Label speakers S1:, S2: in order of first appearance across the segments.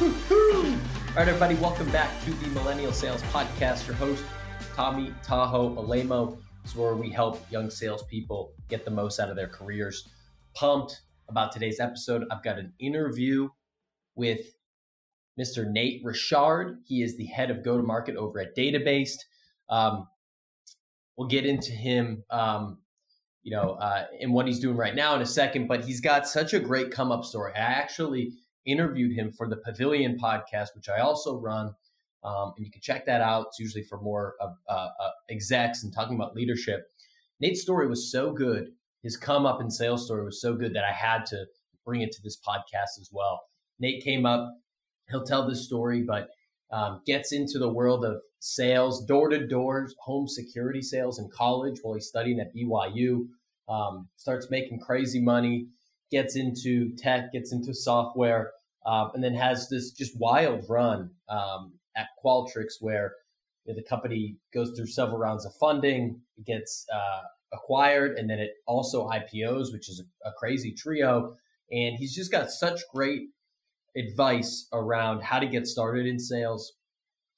S1: All right, everybody, welcome back to the Millennial Sales Podcast. Your host, Tommy Tahoe Alaimo. Is where we help young salespeople get the most out of their careers. Pumped about today's episode. I've got an interview with Mr. Nate Richard. He is the head of go to market over at Databased. Um, we'll get into him, um, you know, uh, and what he's doing right now in a second. But he's got such a great come up story. I actually interviewed him for the Pavilion podcast, which I also run. Um, and you can check that out. It's usually for more uh, uh, execs and talking about leadership. Nate's story was so good. His come up in sales story was so good that I had to bring it to this podcast as well. Nate came up. He'll tell this story, but um, gets into the world of sales, door to door home security sales in college while he's studying at BYU. Um, starts making crazy money, gets into tech, gets into software, um, and then has this just wild run um, at Qualtrics where you know, the company goes through several rounds of funding, it gets uh, acquired, and then it also IPOs, which is a, a crazy trio. And he's just got such great advice around how to get started in sales.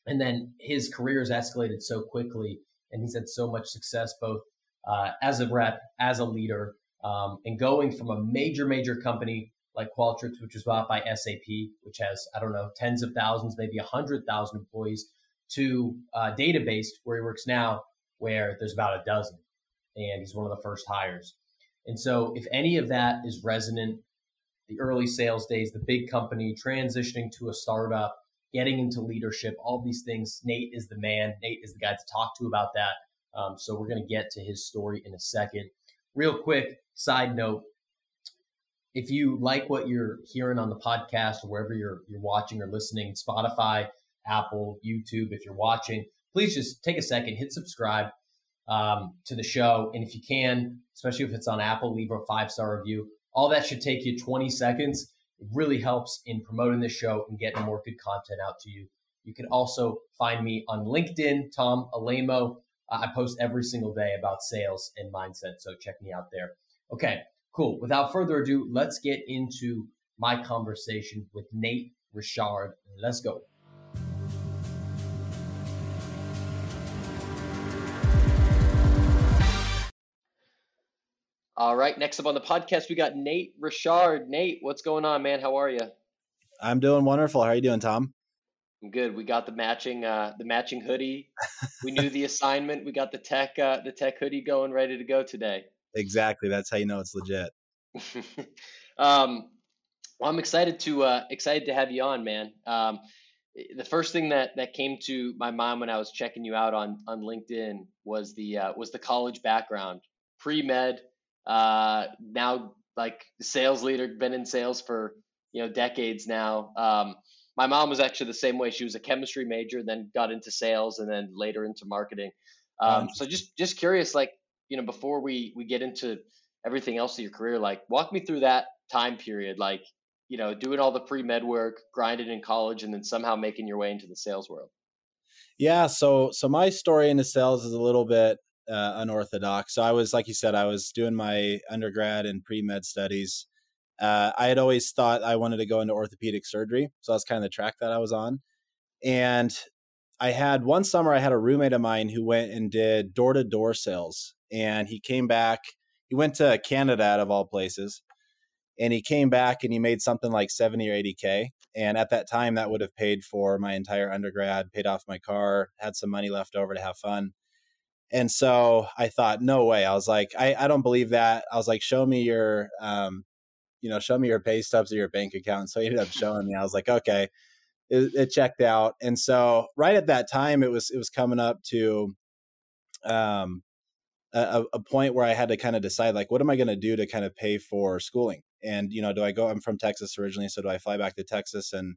S1: And then his career has escalated so quickly, and he's had so much success both uh, as a rep, as a leader, um, and going from a major, major company like Qualtrics, which was bought by SAP, which has, I don't know, tens of thousands, maybe 100,000 employees, to uh, Databased, where he works now, where there's about a dozen. And he's one of the first hires. And so, if any of that is resonant, the early sales days, the big company, transitioning to a startup, getting into leadership, all these things, Nate is the man. Nate is the guy to talk to about that. Um, so, we're going to get to his story in a second. Real quick, side note if you like what you're hearing on the podcast or wherever you're you're watching or listening, Spotify, Apple, YouTube, if you're watching, please just take a second, hit subscribe um, to the show, and if you can, especially if it's on Apple, leave a five star review. All that should take you 20 seconds. It really helps in promoting the show and getting more good content out to you. You can also find me on LinkedIn, Tom Alaimo. Uh, I post every single day about sales and mindset, so check me out there. Okay, Cool. Without further ado, let's get into my conversation with Nate Richard. Let's go. All right. Next up on the podcast, we got Nate Richard. Nate, what's going on, man? How are you?
S2: I'm doing wonderful. How are you doing, Tom?
S1: I'm good. We got the matching uh, the matching hoodie. we knew the assignment. We got the tech uh, the tech hoodie going, ready to go today.
S2: Exactly. That's how you know it's legit.
S1: um, well, I'm excited to uh, excited to have you on, man. Um, the first thing that that came to my mind when I was checking you out on on LinkedIn was the uh, was the college background, pre med, uh, now like sales leader, been in sales for you know decades now. Um, my mom was actually the same way. She was a chemistry major, then got into sales, and then later into marketing. Um, so just just curious, like you know, before we we get into everything else in your career, like walk me through that time period, like you know, doing all the pre med work, grinding in college, and then somehow making your way into the sales world.
S2: Yeah, so so my story into sales is a little bit uh, unorthodox. So I was, like you said, I was doing my undergrad and pre med studies. Uh, I had always thought I wanted to go into orthopedic surgery, so that's kind of the track that I was on. And I had one summer, I had a roommate of mine who went and did door to door sales and he came back. He went to Canada out of all places, and he came back and he made something like 70 or 80k. And at that time, that would have paid for my entire undergrad, paid off my car, had some money left over to have fun. And so I thought, no way. I was like, I, I don't believe that. I was like, show me your, um, you know, show me your pay stubs or your bank account. So he ended up showing me. I was like, okay, it, it checked out. And so right at that time, it was it was coming up to, um, a, a point where I had to kind of decide like, what am I going to do to kind of pay for schooling? And you know, do I go? I'm from Texas originally, so do I fly back to Texas and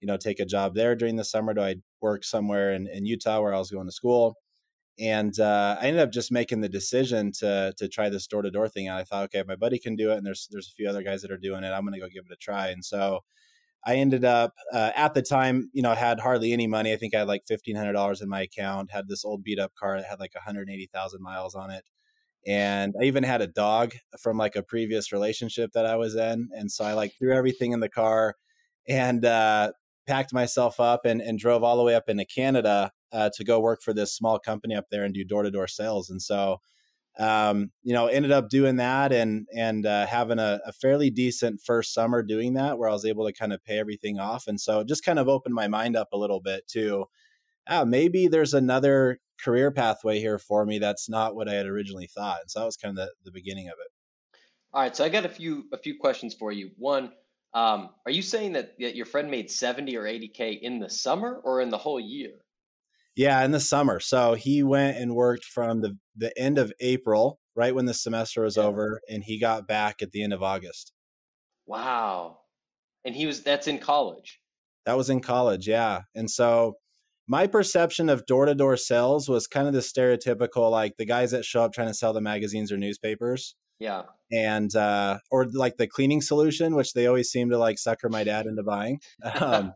S2: you know take a job there during the summer? Do I work somewhere in, in Utah where I was going to school? And uh, I ended up just making the decision to to try this door to door thing. And I thought, okay, my buddy can do it, and there's there's a few other guys that are doing it. I'm going to go give it a try. And so I ended up uh, at the time, you know, had hardly any money. I think I had like fifteen hundred dollars in my account. Had this old beat up car that had like one hundred eighty thousand miles on it, and I even had a dog from like a previous relationship that I was in. And so I like threw everything in the car, and uh, packed myself up and, and drove all the way up into Canada uh, to go work for this small company up there and do door to door sales. And so, um, you know, ended up doing that and and uh, having a, a, fairly decent first summer doing that, where I was able to kind of pay everything off. And so, it just kind of opened my mind up a little bit to, ah, maybe there's another career pathway here for me that's not what I had originally thought. And so that was kind of the, the beginning of it.
S1: All right, so I got a few a few questions for you. One, um, are you saying that, that your friend made 70 or 80K in the summer or in the whole year?
S2: Yeah, in the summer. So he went and worked from the, the end of April, right when the semester was yeah. over, and he got back at the end of August.
S1: Wow. And he was, that's in college.
S2: That was in college, yeah. And so my perception of door to door sales was kind of the stereotypical, like the guys that show up trying to sell the magazines or newspapers.
S1: Yeah.
S2: And uh, or like the cleaning solution, which they always seem to like sucker my dad into buying. Um,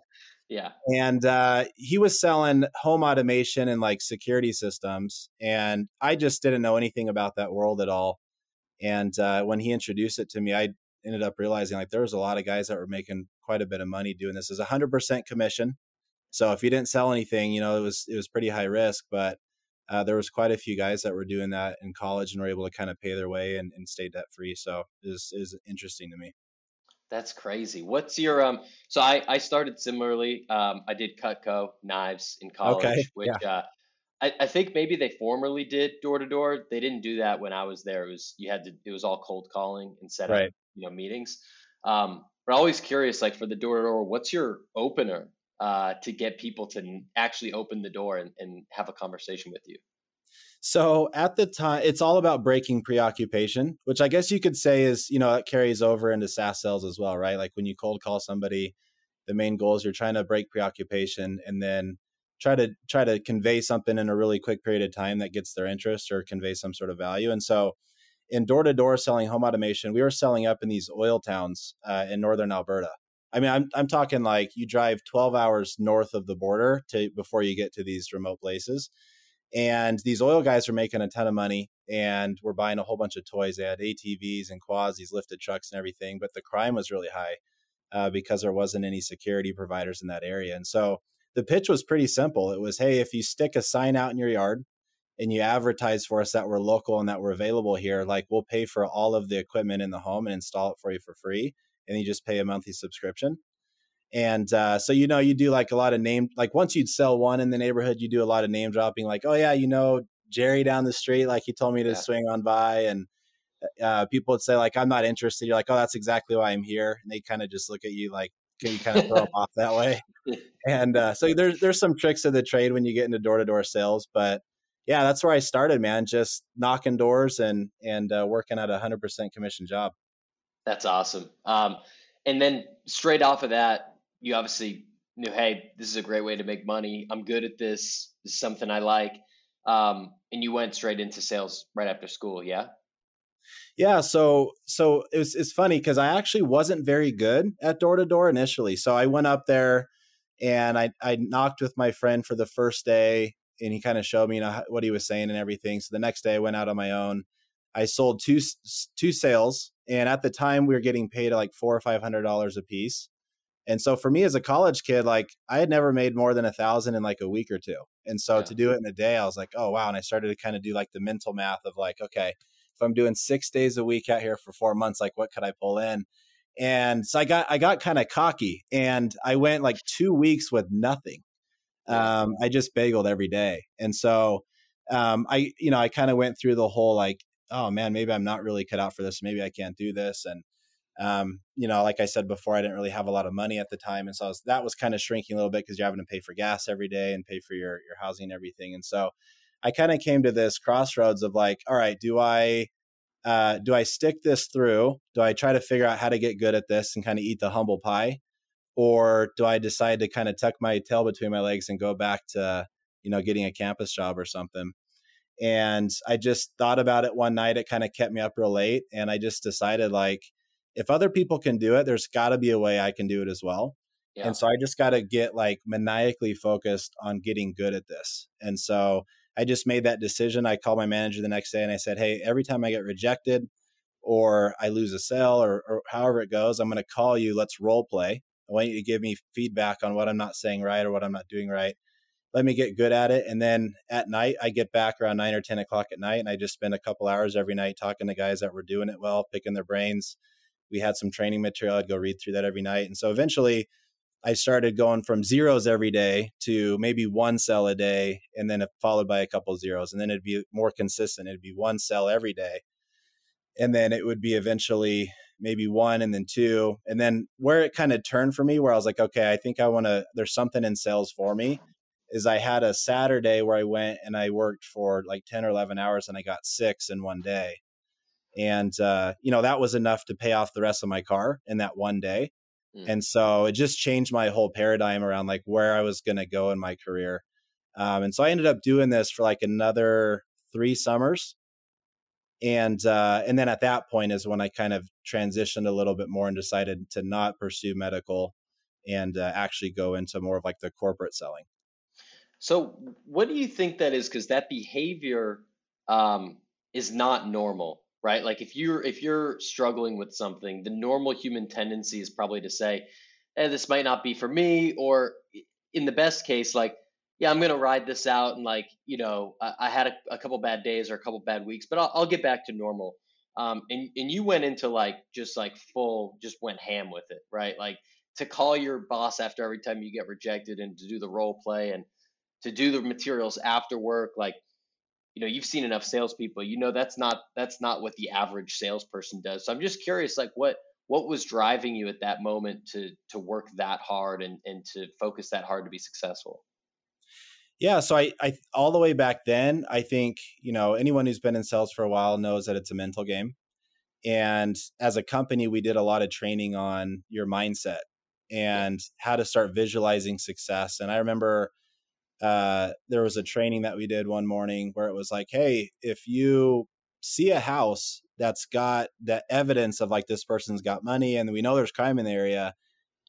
S1: yeah.
S2: And uh, he was selling home automation and like security systems, and I just didn't know anything about that world at all. And uh, when he introduced it to me, I ended up realizing like there was a lot of guys that were making quite a bit of money doing this. Hundred percent commission. So if you didn't sell anything, you know, it was it was pretty high risk, but uh, there was quite a few guys that were doing that in college and were able to kind of pay their way and, and stay debt free. So it is is interesting to me.
S1: That's crazy. What's your um? So I I started similarly. Um, I did Cutco knives in college, okay. which yeah. uh, I I think maybe they formerly did door to door. They didn't do that when I was there. It was you had to. It was all cold calling set right. up you know meetings. Um, but always curious, like for the door to door, what's your opener uh, to get people to actually open the door and, and have a conversation with you?
S2: So at the time, it's all about breaking preoccupation, which I guess you could say is, you know, it carries over into SaaS sales as well, right? Like when you cold call somebody, the main goal is you're trying to break preoccupation and then try to try to convey something in a really quick period of time that gets their interest or convey some sort of value. And so in door to door selling home automation, we were selling up in these oil towns uh, in northern Alberta. I mean, I'm I'm talking like you drive 12 hours north of the border to before you get to these remote places. And these oil guys were making a ton of money and we're buying a whole bunch of toys. They had ATVs and quads, these lifted trucks and everything, but the crime was really high uh, because there wasn't any security providers in that area. And so the pitch was pretty simple. It was, hey, if you stick a sign out in your yard and you advertise for us that we're local and that we're available here, like we'll pay for all of the equipment in the home and install it for you for free and you just pay a monthly subscription. And uh, so, you know, you do like a lot of name, like once you'd sell one in the neighborhood, you do a lot of name dropping, like, oh, yeah, you know, Jerry down the street, like he told me to yeah. swing on by. And uh, people would say, like, I'm not interested. You're like, oh, that's exactly why I'm here. And they kind of just look at you like, can you kind of throw them off that way? And uh, so there's there's some tricks of the trade when you get into door to door sales, but yeah, that's where I started, man. Just knocking doors and and uh, working at a hundred percent commission job.
S1: That's awesome. Um, and then straight off of that, you obviously knew, hey, this is a great way to make money. I'm good at this. This is something I like. Um, and you went straight into sales right after school, yeah?
S2: Yeah, so so it was it's funny because I actually wasn't very good at door to door initially. So I went up there and I I knocked with my friend for the first day, and he kind of showed me you know what he was saying and everything. So the next day I went out on my own. I sold two two sales, and at the time we were getting paid like four or five hundred dollars a piece. And so for me as a college kid, like I had never made more than a thousand in like a week or two. And so yeah. to do it in a day, I was like, oh wow. And I started to kind of do like the mental math of like, okay, if I'm doing six days a week out here for four months, like what could I pull in? And so I got I got kind of cocky and I went like two weeks with nothing. Um, I just bageled every day. And so um, I, you know, I kind of went through the whole like, oh man, maybe I'm not really cut out for this. Maybe I can't do this. And um, you know, like I said before, I didn't really have a lot of money at the time, and so was, that was kind of shrinking a little bit because you're having to pay for gas every day and pay for your your housing and everything. And so I kind of came to this crossroads of like, all right, do I uh, do I stick this through? Do I try to figure out how to get good at this and kind of eat the humble pie, or do I decide to kind of tuck my tail between my legs and go back to you know getting a campus job or something? And I just thought about it one night. It kind of kept me up real late, and I just decided like if other people can do it, there's got to be a way I can do it as well. Yeah. And so I just got to get like maniacally focused on getting good at this. And so I just made that decision. I called my manager the next day and I said, Hey, every time I get rejected or I lose a sale or, or however it goes, I'm going to call you. Let's role play. I want you to give me feedback on what I'm not saying right or what I'm not doing right. Let me get good at it. And then at night, I get back around nine or 10 o'clock at night and I just spend a couple hours every night talking to guys that were doing it well, picking their brains. We had some training material. I'd go read through that every night. And so eventually, I started going from zeros every day to maybe one sell a day, and then followed by a couple zeros, and then it'd be more consistent. It'd be one sell every day, and then it would be eventually maybe one, and then two, and then where it kind of turned for me, where I was like, okay, I think I want to. There's something in sales for me. Is I had a Saturday where I went and I worked for like ten or eleven hours, and I got six in one day, and uh, you know that was enough to pay off the rest of my car in that one day Mm. And so it just changed my whole paradigm around like where I was going to go in my career. Um, and so I ended up doing this for like another three summers. And uh, and then at that point is when I kind of transitioned a little bit more and decided to not pursue medical and uh, actually go into more of like the corporate selling.
S1: So, what do you think that is? Because that behavior um, is not normal right? Like if you're if you're struggling with something, the normal human tendency is probably to say, "Eh, this might not be for me," or in the best case, like, "Yeah, I'm gonna ride this out," and like, you know, I, I had a, a, couple bad days or a couple bad weeks, but I'll, I'll get back to normal. Um, and and you went into like just like full, just went ham with it, right? Like to call your boss after every time you get rejected, and to do the role play and to do the materials after work, like you know you've seen enough salespeople you know that's not that's not what the average salesperson does. So i'm just curious like what what was driving you at that moment to to work that hard and and to focus that hard to be successful?
S2: Yeah so I, I all the way back then i think you know anyone who's been in sales for a while knows that it's a mental game. And as a company we did a lot of training on your mindset and how to start visualizing success. And i remember uh, there was a training that we did one morning where it was like, hey, if you see a house that's got the evidence of like this person's got money and we know there's crime in the area,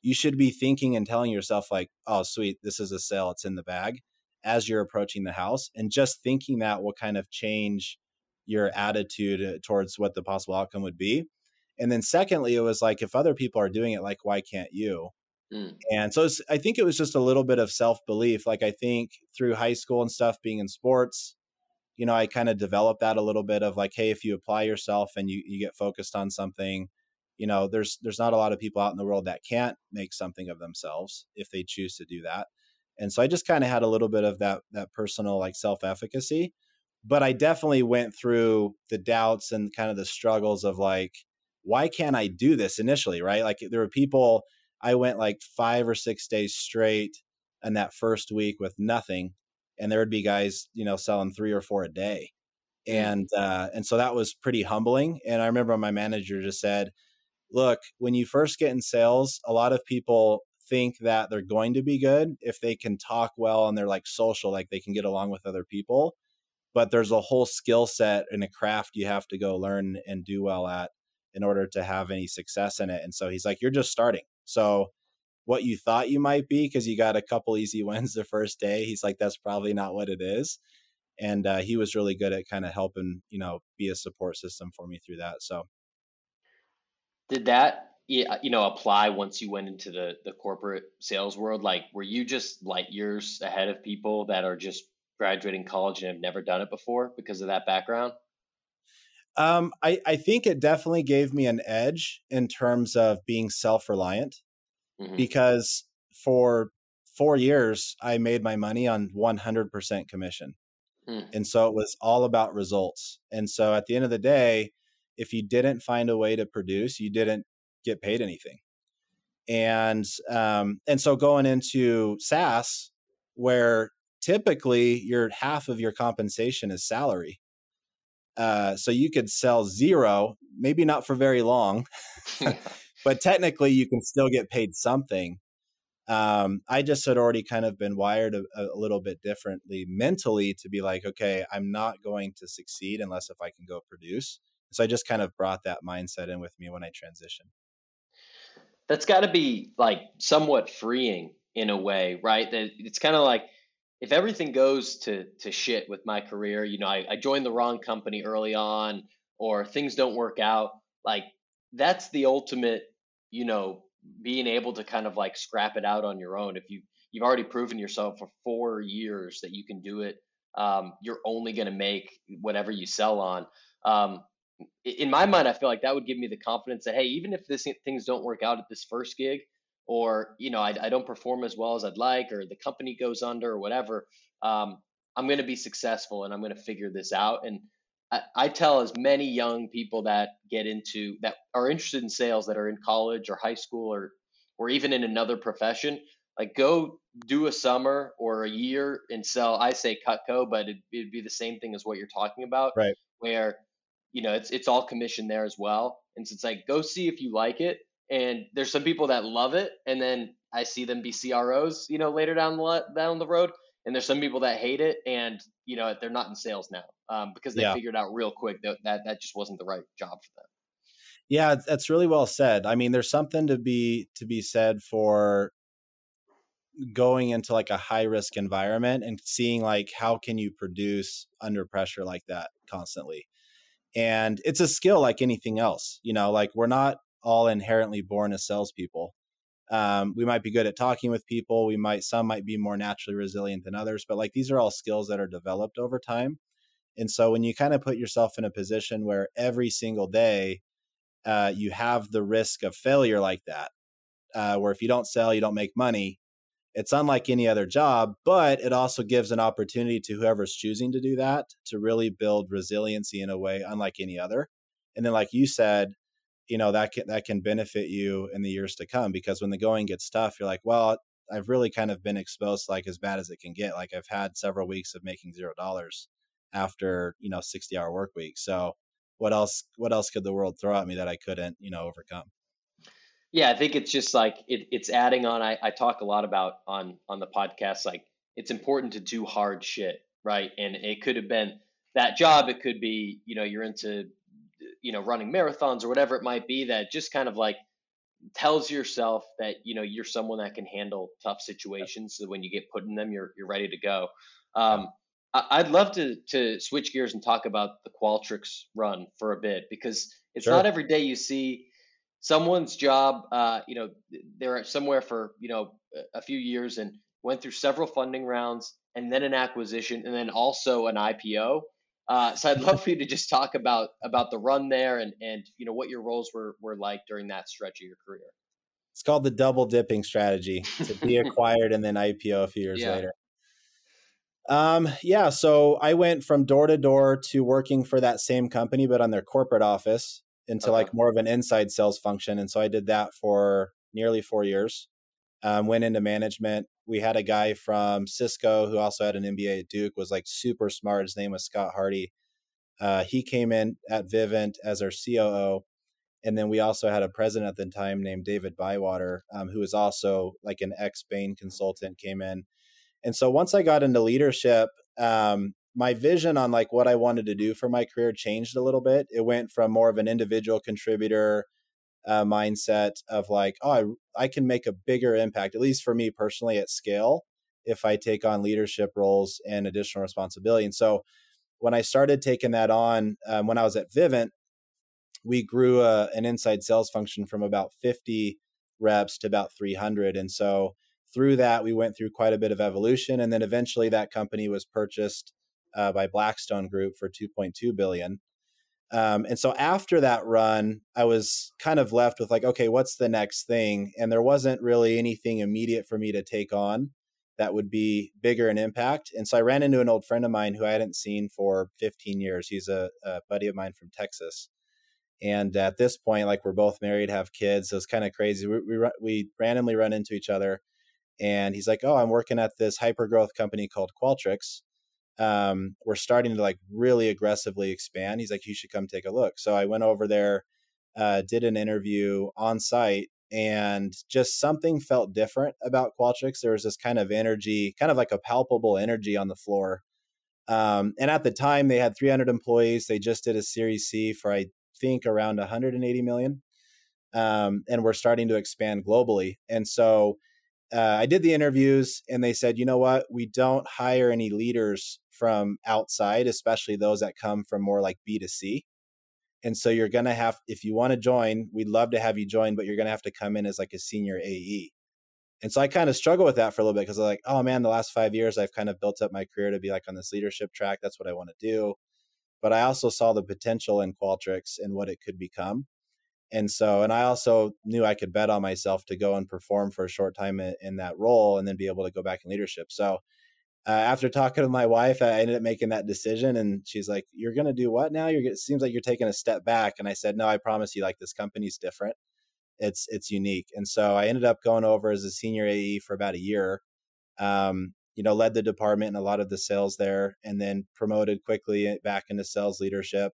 S2: you should be thinking and telling yourself, like, oh, sweet, this is a sale, it's in the bag as you're approaching the house. And just thinking that will kind of change your attitude towards what the possible outcome would be. And then, secondly, it was like, if other people are doing it, like, why can't you? Mm. And so I think it was just a little bit of self belief. Like I think through high school and stuff, being in sports, you know, I kind of developed that a little bit of like, hey, if you apply yourself and you you get focused on something, you know, there's there's not a lot of people out in the world that can't make something of themselves if they choose to do that. And so I just kind of had a little bit of that that personal like self efficacy. But I definitely went through the doubts and kind of the struggles of like, why can't I do this initially? Right. Like there were people I went like five or six days straight in that first week with nothing, and there would be guys, you know, selling three or four a day, mm. and uh, and so that was pretty humbling. And I remember my manager just said, "Look, when you first get in sales, a lot of people think that they're going to be good if they can talk well and they're like social, like they can get along with other people." But there's a whole skill set and a craft you have to go learn and do well at in order to have any success in it. And so he's like, You're just starting. So what you thought you might be because you got a couple easy wins the first day, he's like, That's probably not what it is. And uh, he was really good at kind of helping, you know, be a support system for me through that. So
S1: did that you know apply once you went into the the corporate sales world like were you just light years ahead of people that are just graduating college and have never done it before because of that background
S2: um, I, I think it definitely gave me an edge in terms of being self reliant mm-hmm. because for four years, I made my money on 100% commission. Mm. And so it was all about results. And so at the end of the day, if you didn't find a way to produce, you didn't get paid anything. And um, and so going into SaaS, where typically your half of your compensation is salary, uh, so you could sell zero, maybe not for very long, but technically you can still get paid something. Um, I just had already kind of been wired a, a, little bit differently mentally to be like, okay, I'm not going to succeed unless if I can go produce. So I just kind of brought that mindset in with me when I transitioned.
S1: That's got to be like somewhat freeing in a way, right? That it's kind of like if everything goes to to shit with my career, you know, I, I joined the wrong company early on, or things don't work out, like that's the ultimate, you know, being able to kind of like scrap it out on your own. If you you've already proven yourself for four years that you can do it, um, you're only going to make whatever you sell on. Um, in my mind, I feel like that would give me the confidence that hey, even if this things don't work out at this first gig, or you know I, I don't perform as well as I'd like, or the company goes under, or whatever, um, I'm going to be successful and I'm going to figure this out. And I, I tell as many young people that get into that are interested in sales that are in college or high school or or even in another profession, like go do a summer or a year and sell. I say Cutco, but it, it'd be the same thing as what you're talking about,
S2: right?
S1: Where you know it's it's all commission there as well, and so it's like go see if you like it. And there's some people that love it, and then I see them be CROs, you know, later down the down the road and there's some people that hate it and you know they're not in sales now um, because they yeah. figured out real quick that, that that just wasn't the right job for them.
S2: Yeah that's really well said. I mean there's something to be to be said for going into like a high risk environment and seeing like how can you produce under pressure like that constantly? And it's a skill like anything else you know like we're not all inherently born as salespeople. Um, we might be good at talking with people we might some might be more naturally resilient than others but like these are all skills that are developed over time. And so when you kind of put yourself in a position where every single day uh, you have the risk of failure like that uh, where if you don't sell you don't make money it's unlike any other job but it also gives an opportunity to whoever's choosing to do that to really build resiliency in a way unlike any other. And then like you said you know that can that can benefit you in the years to come because when the going gets tough you're like well i've really kind of been exposed like as bad as it can get like i've had several weeks of making zero dollars after you know 60 hour work week so what else what else could the world throw at me that i couldn't you know overcome?
S1: Yeah i think it's just like it, it's adding on I, I talk a lot about on on the podcast like it's important to do hard shit right and it could have been that job it could be you know you're into you know running marathons or whatever it might be that just kind of like tells yourself that you know you're someone that can handle tough situations so when you get put in them you're you're ready to go um, I'd love to to switch gears and talk about the Qualtrics run for a bit because it's sure. not every day you see someone's job. Uh, you know, they're somewhere for you know a few years and went through several funding rounds and then an acquisition and then also an IPO. Uh, so I'd love for you to just talk about about the run there and and you know what your roles were were like during that stretch of your career.
S2: It's called the double dipping strategy to be acquired and then IPO a few years yeah. later. Um, yeah, so I went from door to door to working for that same company, but on their corporate office into okay. like more of an inside sales function. And so I did that for nearly four years. Um, went into management, we had a guy from Cisco who also had an MBA at Duke, was like super smart. His name was Scott Hardy. Uh, he came in at Vivint as our COO. And then we also had a president at the time named David Bywater, um, who was also like an ex Bain consultant, came in. And so once I got into leadership, um, my vision on like what I wanted to do for my career changed a little bit. It went from more of an individual contributor uh, mindset of like, oh, I, I can make a bigger impact, at least for me personally at scale, if I take on leadership roles and additional responsibility. And so when I started taking that on, um, when I was at Vivint, we grew a, uh, an inside sales function from about 50 reps to about 300. And so through that, we went through quite a bit of evolution. And then eventually that company was purchased uh, by Blackstone Group for 2.2 billion. Um, and so after that run, I was kind of left with like, okay, what's the next thing? And there wasn't really anything immediate for me to take on that would be bigger in impact. And so I ran into an old friend of mine who I hadn't seen for 15 years. He's a, a buddy of mine from Texas. And at this point, like we're both married, have kids. So it's kind of crazy. We, we, we randomly run into each other. And he's like, oh, I'm working at this hyper growth company called Qualtrics um, we're starting to like really aggressively expand. He's like, you should come take a look. So I went over there, uh, did an interview on site, and just something felt different about Qualtrics. There was this kind of energy, kind of like a palpable energy on the floor. Um, and at the time, they had 300 employees. They just did a Series C for I think around 180 million, um, and we're starting to expand globally. And so uh, I did the interviews and they said, you know what, we don't hire any leaders from outside, especially those that come from more like B2C. And so you're going to have, if you want to join, we'd love to have you join, but you're going to have to come in as like a senior AE. And so I kind of struggle with that for a little bit because I'm like, oh man, the last five years I've kind of built up my career to be like on this leadership track. That's what I want to do. But I also saw the potential in Qualtrics and what it could become. And so, and I also knew I could bet on myself to go and perform for a short time in, in that role and then be able to go back in leadership. So, uh, after talking to my wife, I ended up making that decision. And she's like, "You're going to do what now? You're. It seems like you're taking a step back." And I said, "No, I promise you. Like this company's different. It's it's unique." And so I ended up going over as a senior AE for about a year. Um, you know, led the department and a lot of the sales there, and then promoted quickly back into sales leadership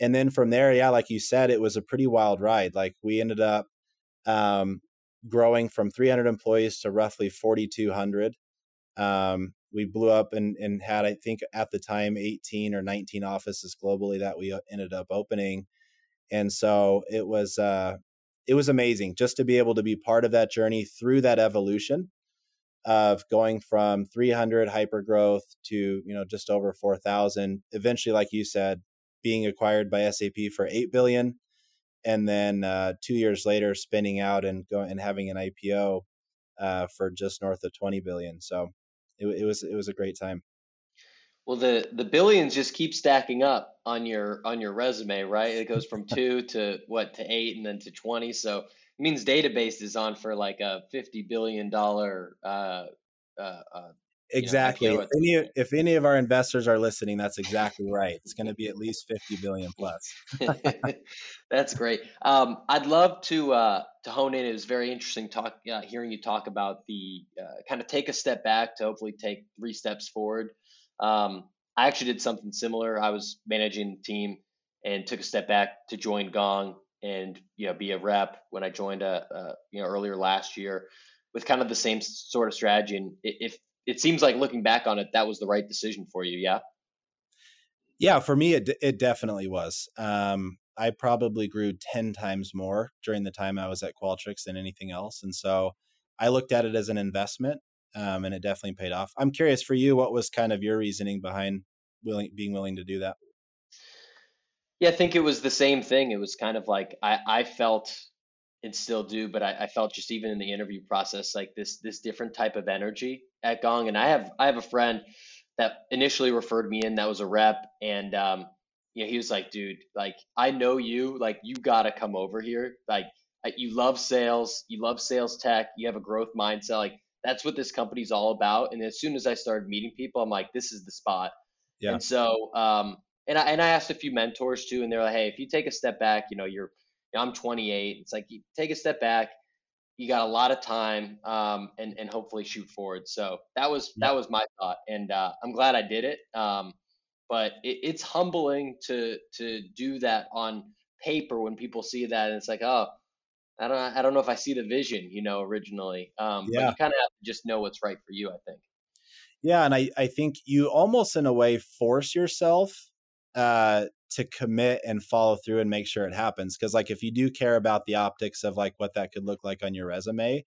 S2: and then from there, yeah, like you said, it was a pretty wild ride. Like we ended up um, growing from 300 employees to roughly 4,200. Um, we blew up and, and had, I think, at the time, 18 or 19 offices globally that we uh, ended up opening. And so it was, uh, it was amazing just to be able to be part of that journey through that evolution of going from 300 hyper growth to you know just over 4000 eventually like you said being acquired by SAP for eight billion, and then uh, two years later spinning out and going and having an IPO uh, for just north of twenty billion. So it, it was it was a great time.
S1: Well, the the billions just keep stacking up on your on your resume, right? It goes from two to what to eight, and then to twenty. So it means Databased is on for like a fifty billion dollar uh, uh, uh
S2: Exactly. You know, if, any, if any of our investors are listening, that's exactly right. It's going to be at least 50 billion plus.
S1: that's great. Um, I'd love to uh, to hone in. It was very interesting talk uh, hearing you talk about the uh, kind of take a step back to hopefully take three steps forward. Um, I actually did something similar. I was managing the team and took a step back to join Gong and you know be a rep when I joined a, uh, a uh, you know earlier last year with kind of the same sort of strategy. And if it seems like looking back on it, that was the right decision for you. Yeah.
S2: Yeah, for me, it it definitely was. Um, I probably grew ten times more during the time I was at Qualtrics than anything else, and so I looked at it as an investment, um, and it definitely paid off. I'm curious for you, what was kind of your reasoning behind willing being willing to do that?
S1: Yeah, I think it was the same thing. It was kind of like I, I felt and still do, but I, I, felt just even in the interview process, like this this different type of energy at Gong. And I have I have a friend that initially referred me in that was a rep, and um, you know, he was like, dude, like I know you, like you gotta come over here. Like you love sales, you love sales tech, you have a growth mindset. Like that's what this company's all about. And as soon as I started meeting people, I'm like, this is the spot. Yeah. And so um and I and I asked a few mentors too, and they're like, hey, if you take a step back, you know, you're I'm 28. It's like you take a step back. You got a lot of time, um, and and hopefully shoot forward. So that was yeah. that was my thought, and uh, I'm glad I did it. Um, but it, it's humbling to to do that on paper when people see that, and it's like, oh, I don't I don't know if I see the vision, you know, originally. Um, yeah. But you kind of have to just know what's right for you, I think.
S2: Yeah, and I I think you almost in a way force yourself uh, to commit and follow through and make sure it happens. Because like if you do care about the optics of like what that could look like on your resume,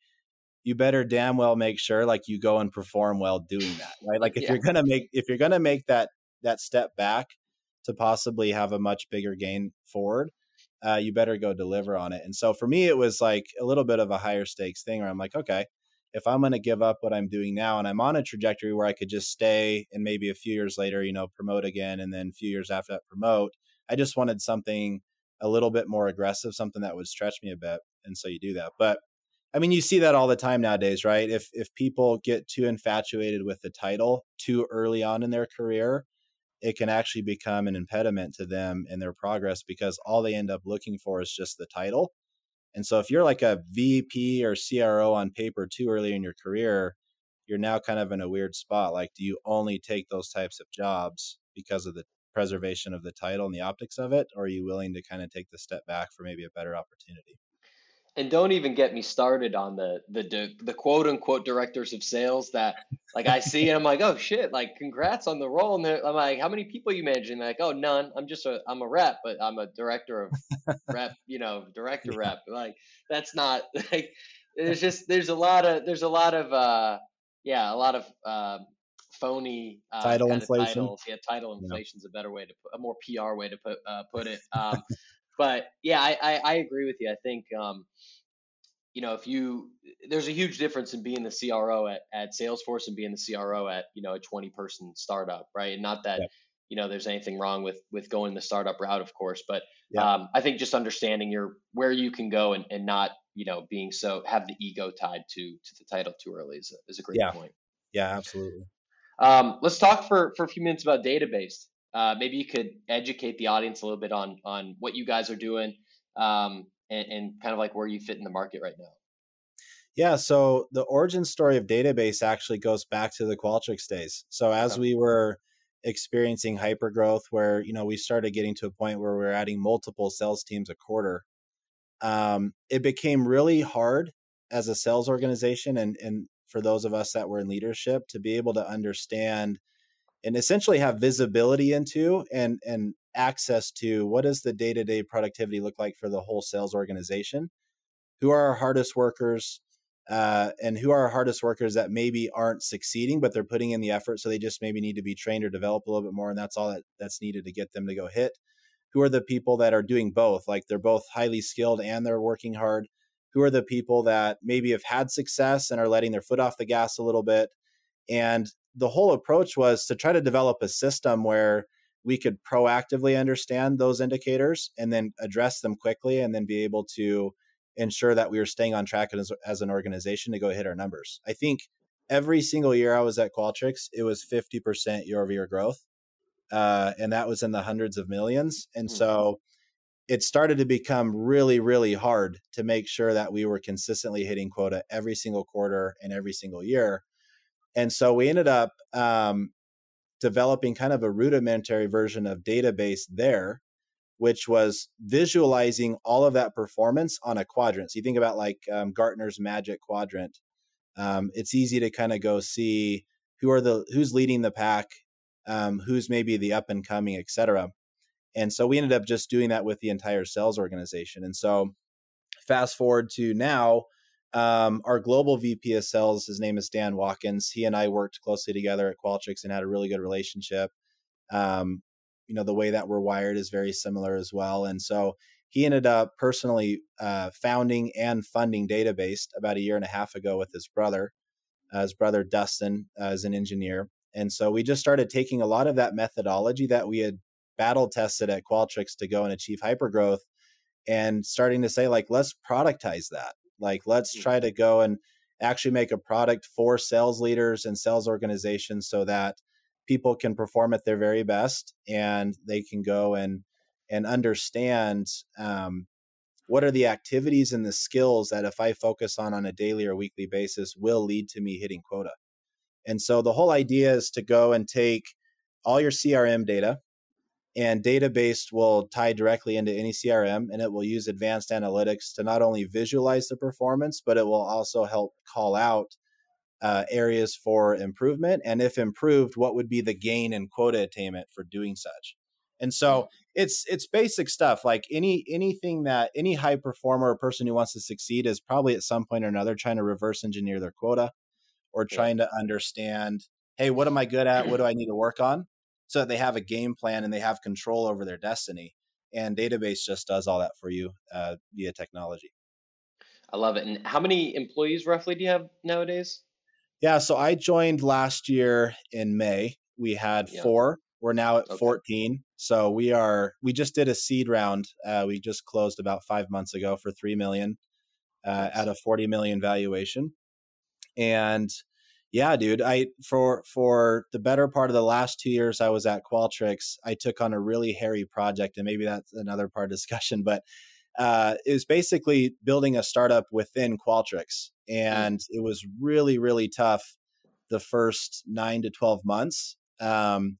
S2: you better damn well make sure like you go and perform well doing that, right? Like if yeah. you're gonna make if you're gonna make that that step back to possibly have a much bigger gain forward, uh, you better go deliver on it. And so for me, it was like a little bit of a higher stakes thing where I'm like, okay, if I'm going to give up what I'm doing now and I'm on a trajectory where I could just stay and maybe a few years later, you know, promote again and then a few years after that promote, I just wanted something a little bit more aggressive, something that would stretch me a bit. And so you do that. But I mean, you see that all the time nowadays, right? If if people get too infatuated with the title too early on in their career, it can actually become an impediment to them in their progress because all they end up looking for is just the title and so if you're like a VP or CRO on paper too early in your career, you're now kind of in a weird spot. Like, do you only take those types of jobs because of the preservation of the title and the optics of it? Or are you willing to kind of take the step back for maybe a better opportunity?
S1: And don't even get me started on the the the quote unquote directors of sales that like I see and I'm like, oh shit, like congrats on the role. And I'm like, how many people you managing? They're like, oh none. I'm just a I'm a rep, but I'm a director of rep, you know, director yeah. rep. Like that's not like there's just there's a lot of there's a lot of uh yeah, a lot of uh,
S3: phony
S2: uh, title inflation. Titles.
S3: Yeah, title inflation is a better way to put a more PR way to put uh, put it. Um, but yeah, I, I, I agree with you. I think um, you know if you there's a huge difference in being the CRO at, at Salesforce and being the CRO at you know a 20 person startup, right? And not that. Yeah you know there's anything wrong with with going the startup route of course but yeah. um, i think just understanding your where you can go and, and not you know being so have the ego tied to to the title too early is a, is a great
S2: yeah.
S3: point
S2: yeah absolutely
S3: um, let's talk for for a few minutes about Databased uh, maybe you could educate the audience a little bit on on what you guys are doing um, and, and kind of like where you fit in the market right now
S2: yeah, so the origin story of Databased actually goes back to the Qualtrics days. So as we were experiencing hyper growth where you know we started getting to a point where we are adding multiple sales teams a quarter um, it became really hard as a sales organization and and for those of us that were in leadership to be able to understand and essentially have visibility into and and access to what does the day-to-day productivity look like for the whole sales organization who are our hardest workers uh, and who are our hardest workers that maybe aren't succeeding, but they're putting in the effort. So they just maybe need to be trained or develop a little bit more. And that's all that, that's needed to get them to go hit. Who are the people that are doing both? Like they're both highly skilled and they're working hard. Who are the people that maybe have had success and are letting their foot off the gas a little bit? And the whole approach was to try to develop a system where we could proactively understand those indicators and then address them quickly and then be able to ensure that we were staying on track as, as an organization to go hit our numbers. I think every single year I was at Qualtrics, it was 50% year over year growth. Uh, and that was in the hundreds of millions. And mm-hmm. so it started to become really, really hard to make sure that we were consistently hitting quota every single quarter and every single year. And so we ended up um, developing kind of a rudimentary version of Databased there which was visualizing all of that performance on a quadrant. So you think about like um, Gartner's Magic Quadrant. Um, it's easy to kind of go see who are the who's leading the pack, um, who's maybe the up and coming, et cetera. And so we ended up just doing that with the entire sales organization. And so fast forward to now, um, our global VP of sales, his name is Dan Watkins. He and I worked closely together at Qualtrics and had a really good relationship. Um, you know the way that we're wired is very similar as well and so he ended up personally uh, founding and funding Databased about a year and a half ago with his brother uh, his brother dustin uh, as an engineer and so we just started taking a lot of that methodology that we had battle tested at qualtrics to go and achieve hypergrowth and starting to say like let's productize that like let's mm. try to go and actually make a product for sales leaders and sales organizations so that people can perform at their very best and they can go and and understand um, what are the activities and the skills that if i focus on on a daily or weekly basis will lead to me hitting quota and so the whole idea is to go and take all your crm data and Databased will tie directly into any crm and it will use advanced analytics to not only visualize the performance but it will also help call out uh, areas for improvement and if improved what would be the gain in quota attainment for doing such. And so mm. it's it's basic stuff like any anything that any high performer or person who wants to succeed is probably at some point or another trying to reverse engineer their quota or trying to understand hey what am i good at? What do i need to work on so that they have a game plan and they have control over their destiny and Databased just does all that for you uh, via technology
S3: i love it and how many employees roughly do you have nowadays
S2: yeah, so I joined last year in May. We had yeah. four. We're now at okay. 14. So we are we just did a seed round. Uh, we just closed about five months ago for three million uh, at a 40 million valuation. And yeah, dude, I for for the better part of the last two years I was at Qualtrics, I took on a really hairy project, and maybe that's another part of discussion, but uh, it was basically building a startup within Qualtrics. Mm. And it was really, really tough the first nine to 12 months. Um,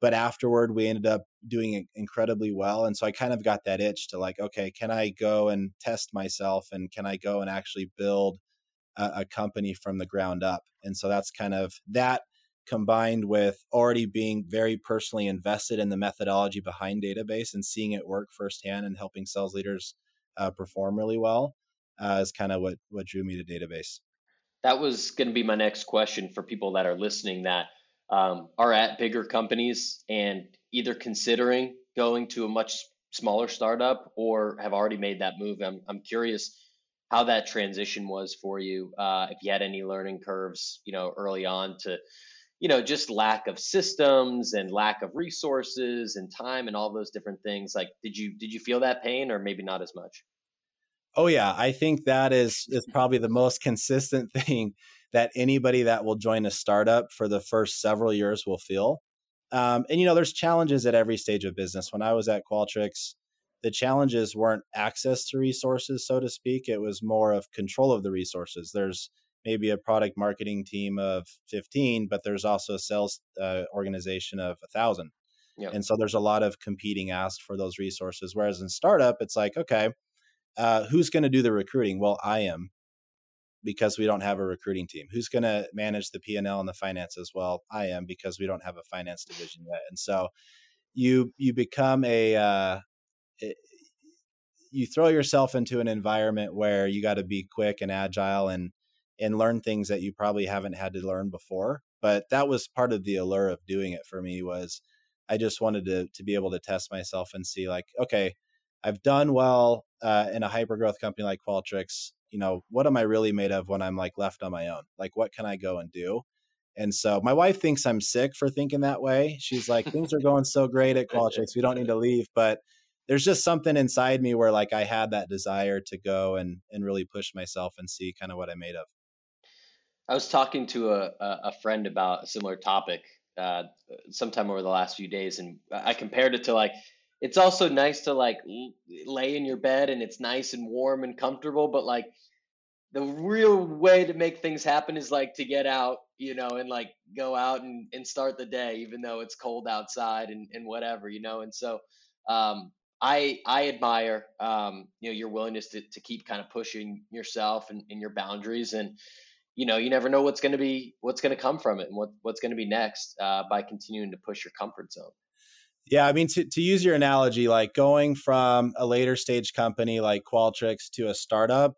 S2: but afterward, we ended up doing incredibly well. And so I kind of got that itch to like, okay, can I go and test myself and can I go and actually build a, a company from the ground up? And so that's kind of that combined with already being very personally invested in the methodology behind Databased and seeing it work firsthand and helping sales leaders uh, perform really well uh, is kind of what what drew me to Databased
S3: that was going to be my next question for people that are listening that
S1: um, are at bigger companies and either considering going to a much smaller startup or have already made that move. I'm, I'm curious how that transition was for you. Uh, if you had any learning curves, you know, early on to, you know, just lack of systems and lack of resources and time and all those different things. Like, did you did you feel that pain or maybe not as much?
S2: Oh yeah, I think that is is probably the most consistent thing that anybody that will join a startup for the first several years will feel. Um, and you know, there's challenges at every stage of business. When I was at Qualtrics, the challenges weren't access to resources, so to speak. It was more of control of the resources. There's maybe a product marketing team of 15, but there's also a sales uh, organization of a thousand. And so there's a lot of competing ask for those resources. Whereas in startup, it's like, okay, uh, who's going to do the recruiting? Well, I am because we don't have a recruiting team. Who's going to manage the P&L and the finances? Well, I am because we don't have a finance division yet. And so you you become a uh, it, you throw yourself into an environment where you got to be quick and agile and and learn things that you probably haven't had to learn before. But that was part of the allure of doing it for me was I just wanted to to be able to test myself and see like, okay, I've done well uh, in a hyper growth company like Qualtrics. You know, what am I really made of when I'm like left on my own? Like, what can I go and do? And so my wife thinks I'm sick for thinking that way. She's like, things are going so great at Qualtrics, we don't need to leave. But there's just something inside me where like I had that desire to go and and really push myself and see kind of what I made of.
S1: I was talking to a a friend about a similar topic uh, sometime over the last few days, and I compared it to like it's also nice to like lay in your bed and it's nice and warm and comfortable, but like the real way to make things happen is like to get out, you know, and like go out and, and start the day, even though it's cold outside and, and whatever, you know. And so um, I I admire um, you know your willingness to, to keep kind of pushing yourself and, and your boundaries and you know you never know what's going to be what's going to come from it and what what's going to be next uh, by continuing to push your comfort zone.
S2: Yeah, I mean to to use your analogy, like going from a later stage company like Qualtrics to a startup,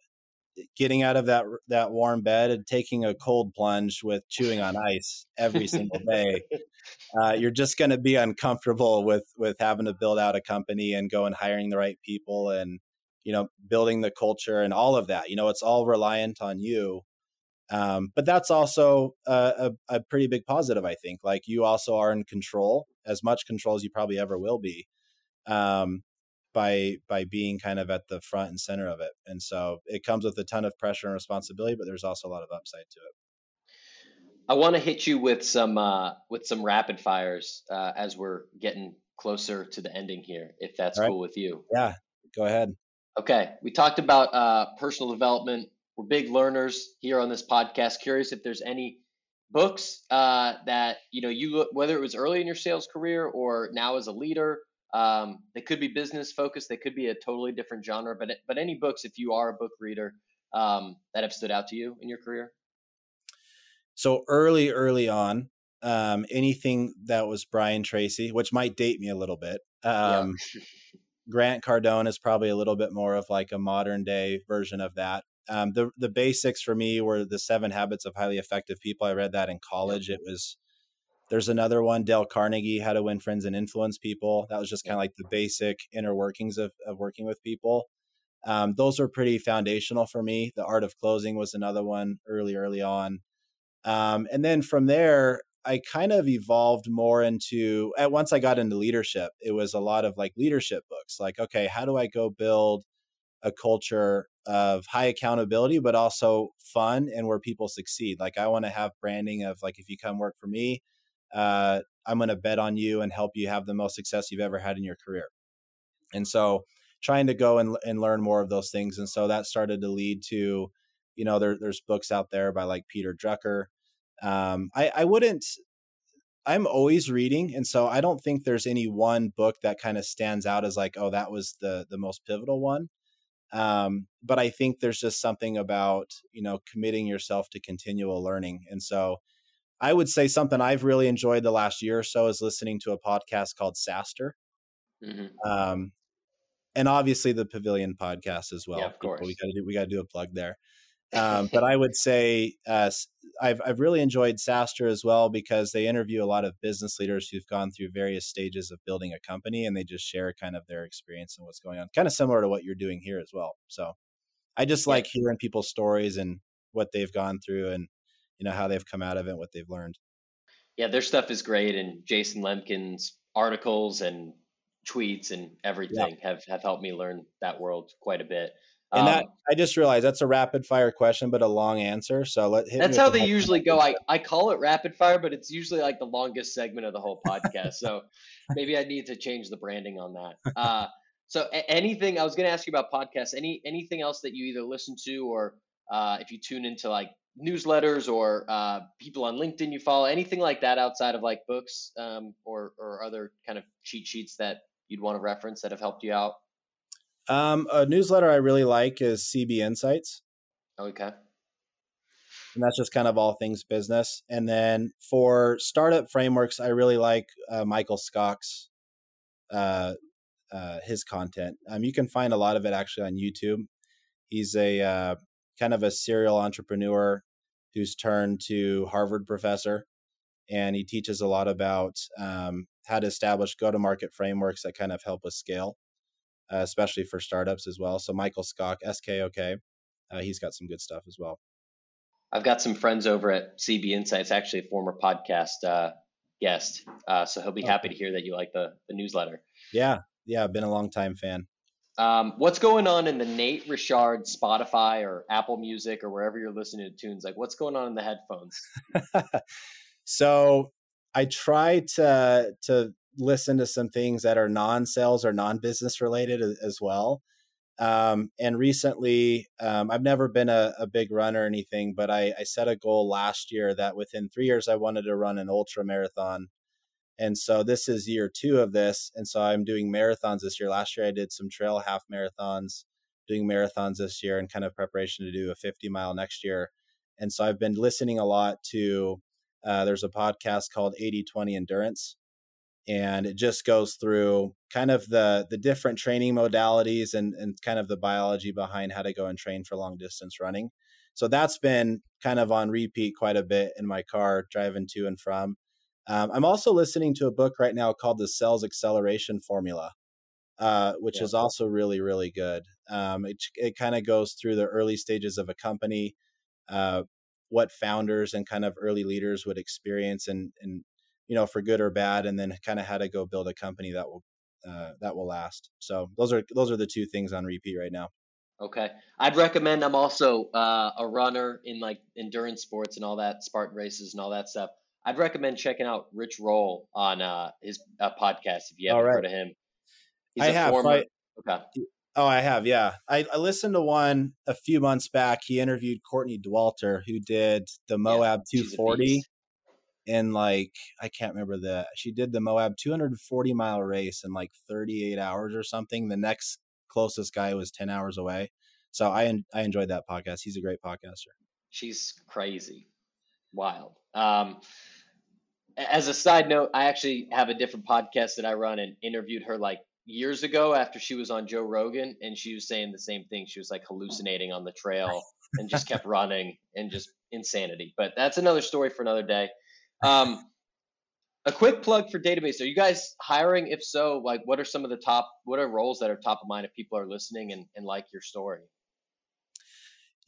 S2: getting out of that that warm bed and taking a cold plunge with chewing on ice every single day uh, you're just going to be uncomfortable with with having to build out a company and go and hiring the right people and you know building the culture and all of that you know it's all reliant on you um, but that's also a, a, a, pretty big positive i think like you also are in control as much control as you probably ever will be um, by by being kind of at the front and center of it and so it comes with a ton of pressure and responsibility but there's also a lot of upside to it
S1: I want to hit you with some uh, with some rapid fires uh, as we're getting closer to the ending here, if that's right. cool with you.
S2: Yeah, go ahead.
S1: Okay, we talked about uh, personal development. We're big learners here on this podcast. Curious if there's any books uh, that you know you whether it was early in your sales career or now as a leader. Um, they could be business focused. They could be a totally different genre. But but any books, if you are a book reader, um, that have stood out to you in your career.
S2: So early, early on, um, anything that was Brian Tracy, which might date me a little bit. Um, yeah. Grant Cardone is probably a little bit more of like a modern day version of that. Um, the the basics for me were the Seven Habits of Highly Effective People. I read that in college. It was there's another one, Dale Carnegie, How to Win Friends and Influence People. That was just kind of like the basic inner workings of of working with people. Um, those were pretty foundational for me. The Art of Closing was another one early, early on. Um, and then from there, I kind of evolved more into at once I got into leadership, it was a lot of like leadership books. Like, okay, how do I go build a culture of high accountability, but also fun and where people succeed? Like, I want to have branding of like, if you come work for me, uh, I'm going to bet on you and help you have the most success you've ever had in your career. And so, trying to go and, and learn more of those things. And so that started to lead to you know, there, there's books out there by like Peter Drucker. Um, I, I wouldn't. I'm always reading, and so I don't think there's any one book that kind of stands out as like, oh, that was the the most pivotal one. Um, but I think there's just something about you know committing yourself to continual learning, and so I would say something I've really enjoyed the last year or so is listening to a podcast called SaaStr. Mm-hmm. Um, and obviously the Pavilion podcast as well.
S1: Yeah, of course.
S2: we got to do we got to do a plug there. Um, but I would say uh, I've I've really enjoyed SaaStr as well because they interview a lot of business leaders who've gone through various stages of building a company, and they just share kind of their experience and what's going on, kind of similar to what you're doing here as well. So I just like hearing people's stories and what they've gone through, and you know how they've come out of it, and what they've learned.
S1: Yeah, their stuff is great, and Jason Lemkin's articles and tweets and everything yeah. have have helped me learn that world quite a bit.
S2: And that um, I just realized that's a rapid fire question, but a long answer. So let
S1: that's how they usually go. I, I call it rapid fire, but it's usually like the longest segment of the whole podcast. so maybe I need to change the branding on that. Uh, so anything I was going to ask you about podcasts. Any anything else that you either listen to or uh, if you tune into like newsletters or uh, people on LinkedIn you follow, anything like that outside of like books um, or or other kind of cheat sheets that you'd want to reference that have helped you out?
S2: Um, a newsletter I really like is CB Insights.
S1: Okay.
S2: And that's just kind of all things business. And then for startup frameworks, I really like uh, Michael Skok's uh, uh, his content. Um, you can find a lot of it actually on YouTube. He's a uh, kind of a serial entrepreneur who's turned to Harvard professor, and he teaches a lot about um, how to establish go-to-market frameworks that kind of help us scale uh, especially for startups as well. So Michael Skok, SKOK, uh, he's got some good stuff as well.
S1: I've got some friends over at CB Insights, actually a former podcast uh, guest. Uh, so he'll be happy to hear that you like the, the newsletter.
S2: Yeah. Yeah. I've been a long time fan.
S1: Um, what's going on in the Nate Richard Spotify or Apple Music or wherever you're listening to tunes? Like what's going on in the headphones?
S2: so I try to to listen to some things that are non-sales or non-business related as well. Um, and recently, um, I've never been a, a, big runner or anything, but I, I, set a goal last year that within three years I wanted to run an ultra marathon. And so this is year two of this, and so I'm doing marathons this year. Last year I did some trail half marathons, doing marathons this year, and kind of preparation to do a 50 mile next year. And so I've been listening a lot to. Uh, there's a podcast called 80/20 Endurance, and it just goes through kind of the the different training modalities and and kind of the biology behind how to go and train for long distance running. So that's been kind of on repeat quite a bit in my car driving to and from. Um, I'm also listening to a book right now called The Sales Acceleration Formula, uh, which yeah. is also really really good. Um, it it kind of goes through the early stages of a company. Uh, what founders and kind of early leaders would experience and, and you know, for good or bad, and then kind of how to go build a company that will uh, that will last. So those are those are the two things on repeat right now.
S1: Okay, I'd recommend. I'm also uh, a runner in like endurance sports and all that, Spartan races and all that stuff. I'd recommend checking out Rich Roll on uh, his uh, podcast if you haven't right. heard of him.
S2: He's I have. Former, I, okay. Oh, I have. Yeah, I, I, listened to one a few months back. He interviewed Courtney Dauwalter, who did the Moab yeah, 240 in like I can't remember the she did the Moab 240 mile race in like 38 hours or something. The next closest guy was 10 hours away. So I I enjoyed that podcast. He's a great podcaster.
S1: She's crazy, wild. Um, as a side note, I actually have a different podcast that I run and interviewed her like years ago after she was on Joe Rogan, and she was saying the same thing. She was like hallucinating on the trail and just kept running and just insanity. But that's another story for another day. Um, a quick plug for Databased. Are you guys hiring? If so, like what are some of the top what are roles that are top of mind if people are listening and, and like your story?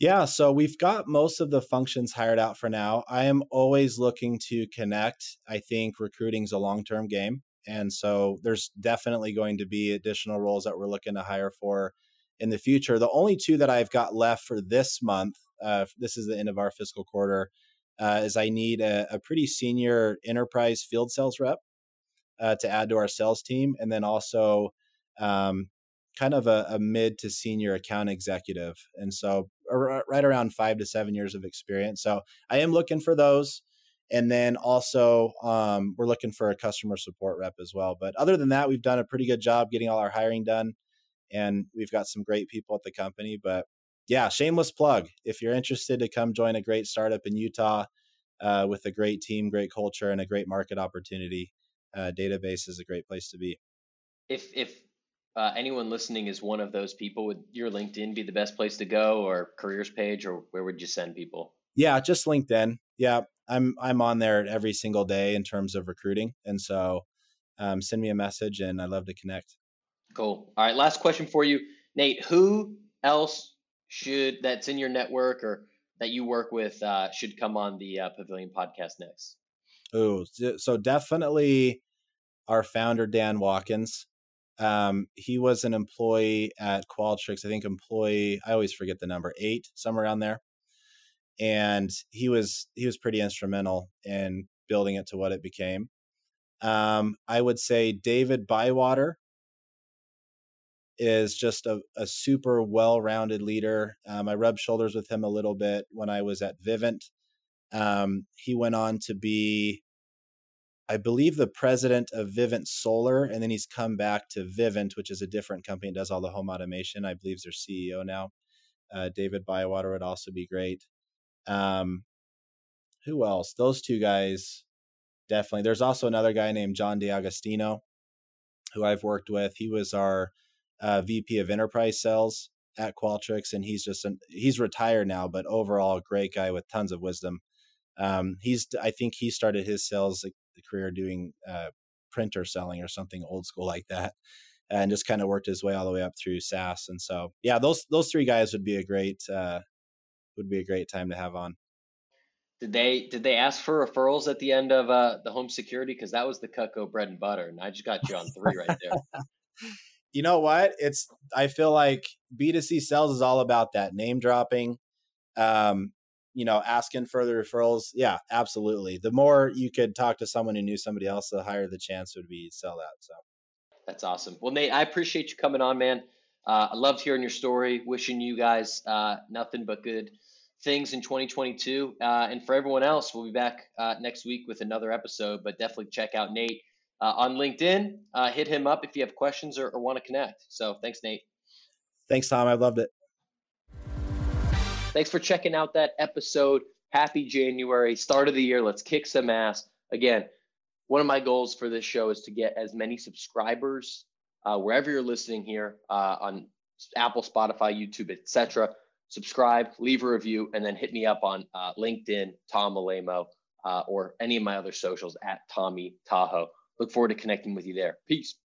S2: Yeah, so we've got most of the functions hired out for now. I am always looking to connect. I think recruiting is a long-term game. And so there's definitely going to be additional roles that we're looking to hire for in the future. The only two that I've got left for this month, uh, this is the end of our fiscal quarter, uh, is I need a, a, pretty senior enterprise field sales rep uh, to add to our sales team, and then also um, kind of a, a, mid to senior account executive. And so, right around five to seven years of experience. So, I am looking for those. And then also, um, we're looking for a customer support rep as well. But other than that, we've done a pretty good job getting all our hiring done. And we've got some great people at the company. But yeah, shameless plug. If you're interested to come join a great startup in Utah uh, with a great team, great culture, and a great market opportunity, uh, Databased is a great place to be.
S1: If if uh, anyone listening is one of those people, would your LinkedIn be the best place to go, or careers page, or where would you send people?
S2: Yeah, just LinkedIn. Yeah, I'm I'm on there every single day in terms of recruiting, and so um, send me a message, and I'd love to connect.
S1: Cool. All right, last question for you, Nate. Who else should that's in your network or that you work with uh, should come on the uh, Pavilion podcast next?
S2: Oh, so definitely our founder Dan Watkins. Um, he was an employee at Qualtrics. I think employee. I always forget the number eight, somewhere around there. And he was he was pretty instrumental in building it to what it became. Um, I would say David Bywater is just a, a super well-rounded leader. Um, I rubbed shoulders with him a little bit when I was at Vivint. Um, he went on to be I believe the president of Vivint Solar, and then he's come back to Vivint, which is a different company, that does all the home automation. I believe their CEO now. Uh, David Bywater would also be great. Um, who else? Those two guys, definitely. There's also another guy named John DeAgostino, who I've worked with. He was our uh, VP of Enterprise Sales at Qualtrics, and he's just an, he's retired now, but overall, a great guy with tons of wisdom. Um, he's I think he started his sales career doing uh, printer selling or something old school like that, and just kind of worked his way all the way up through SaaS. And so, yeah, those those three guys would be a great uh, would be a great time to have on.
S1: Did they did they ask for referrals at the end of uh, the home security? Because that was the Cutco bread and butter, and I just got you on three right there.
S2: you know what? It's I feel like B2C sales is all about that name dropping. Um, you know, asking for further referrals, yeah, absolutely. The more you could talk to someone who knew somebody else, the higher the chance would be to sell that. So
S1: that's awesome. Well, Nate, I appreciate you coming on, man. Uh, I loved hearing your story. Wishing you guys uh, nothing but good things in 2022. Uh, and for everyone else, we'll be back uh, next week with another episode. But definitely check out Nate uh, on LinkedIn. Uh, hit him up if you have questions or, or want to connect. So thanks, Nate.
S2: Thanks, Tom. I loved it.
S1: Thanks for checking out that episode. Happy January, start of the year. Let's kick some ass. Again, one of my goals for this show is to get as many subscribers uh, wherever you're listening here uh, on Apple, Spotify, YouTube, etc. Subscribe, leave a review, and then hit me up on uh, LinkedIn, Tom Alaimo, uh, or any of my other socials at Tommy Tahoe. Look forward to connecting with you there. Peace.